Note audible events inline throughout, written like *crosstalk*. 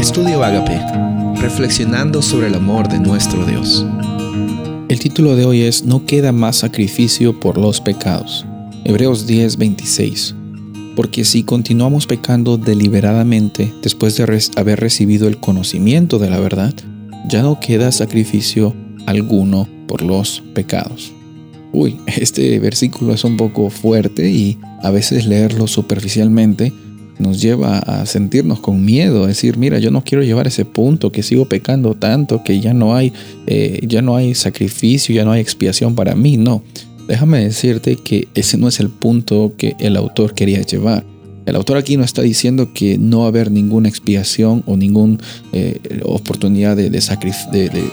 Estudio Agape, reflexionando sobre el amor de nuestro Dios. El título de hoy es No queda más sacrificio por los pecados. Hebreos 10:26. Porque si continuamos pecando deliberadamente después de haber recibido el conocimiento de la verdad, ya no queda sacrificio alguno por los pecados. Uy, *laughs* este versículo es un poco fuerte y a veces leerlo superficialmente nos lleva a sentirnos con miedo, a decir, mira, yo no quiero llevar ese punto, que sigo pecando tanto, que ya no hay, eh, ya no hay sacrificio, ya no hay expiación para mí. No, déjame decirte que ese no es el punto que el autor quería llevar. El autor aquí no está diciendo que no va a haber ninguna expiación o ninguna eh, oportunidad de,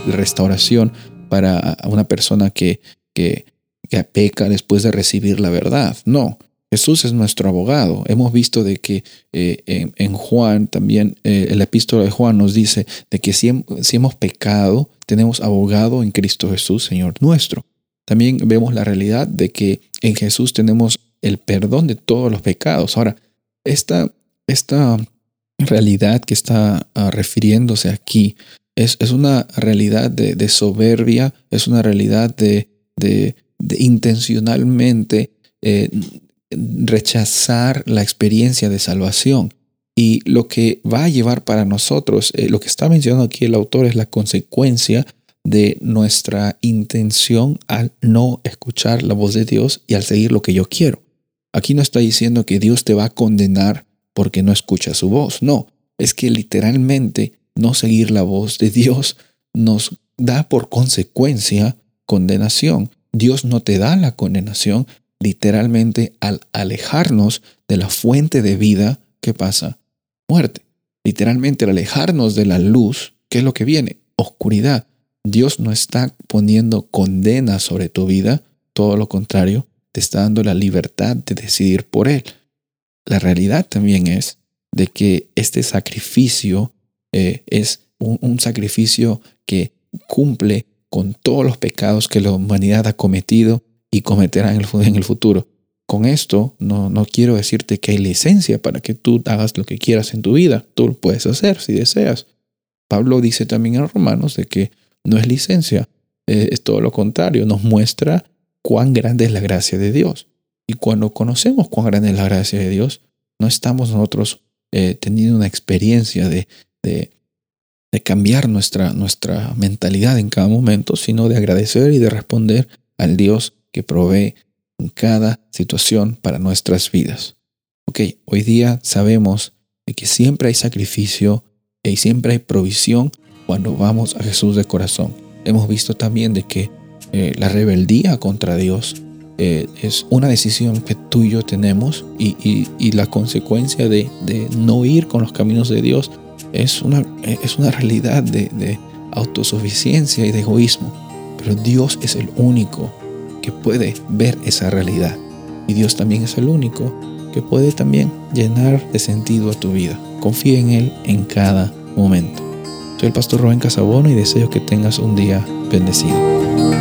restauración para una persona que, que, que peca después de recibir la verdad. No, Jesús es nuestro abogado. Hemos visto de que eh, en, Juan también, eh, el epístola de Juan nos dice de que si, hemos pecado, tenemos abogado en Cristo Jesús, Señor nuestro. También vemos la realidad de que en Jesús tenemos el perdón de todos los pecados. Ahora, esta, esta realidad que está ah, refiriéndose aquí es, es una realidad de, soberbia, es una realidad de, de, intencionalmente eh, rechazar la experiencia de salvación. Y lo que va a llevar para nosotros, eh, lo que está mencionando aquí el autor es la consecuencia de nuestra intención al no escuchar la voz de Dios y al seguir lo que yo quiero. Aquí no está diciendo que Dios te va a condenar porque no escucha su voz. No, es que literalmente no seguir la voz de Dios nos da por consecuencia condenación. Dios no te da la condenación, literalmente al alejarnos de la fuente de vida, ¿qué pasa? Muerte. Literalmente al alejarnos de la luz, ¿qué es lo que viene? Oscuridad. Dios no está poniendo condena sobre tu vida, todo lo contrario, te está dando la libertad de decidir por Él. La realidad también es de que este sacrificio eh, es un sacrificio que cumple con todos los pecados que la humanidad ha cometido y cometerán en el, futuro. Con esto no, no quiero decirte que hay licencia para que tú hagas lo que quieras en tu vida. Tú lo puedes hacer si deseas. Pablo dice también en Romanos de que no es licencia, eh, es todo lo contrario, nos muestra cuán grande es la gracia de Dios. Y cuando conocemos cuán grande es la gracia de Dios, no estamos nosotros eh, teniendo una experiencia de, de, de cambiar nuestra, nuestra mentalidad en cada momento, sino de agradecer y de responder al Dios que provee en cada situación para nuestras vidas. Ok, hoy día sabemos de que siempre hay sacrificio y siempre hay provisión cuando vamos a Jesús de corazón. Hemos visto también de que eh, la rebeldía contra Dios eh, es una decisión que tú y yo tenemos y, la consecuencia de, no ir con los caminos de Dios es una, es una realidad de, de autosuficiencia y de egoísmo. Pero Dios es el único que puede ver esa realidad. Y Dios también es el único que puede también llenar de sentido a tu vida. Confía en Él en cada momento. Soy el pastor Rubén Casabono y deseo que tengas un día bendecido.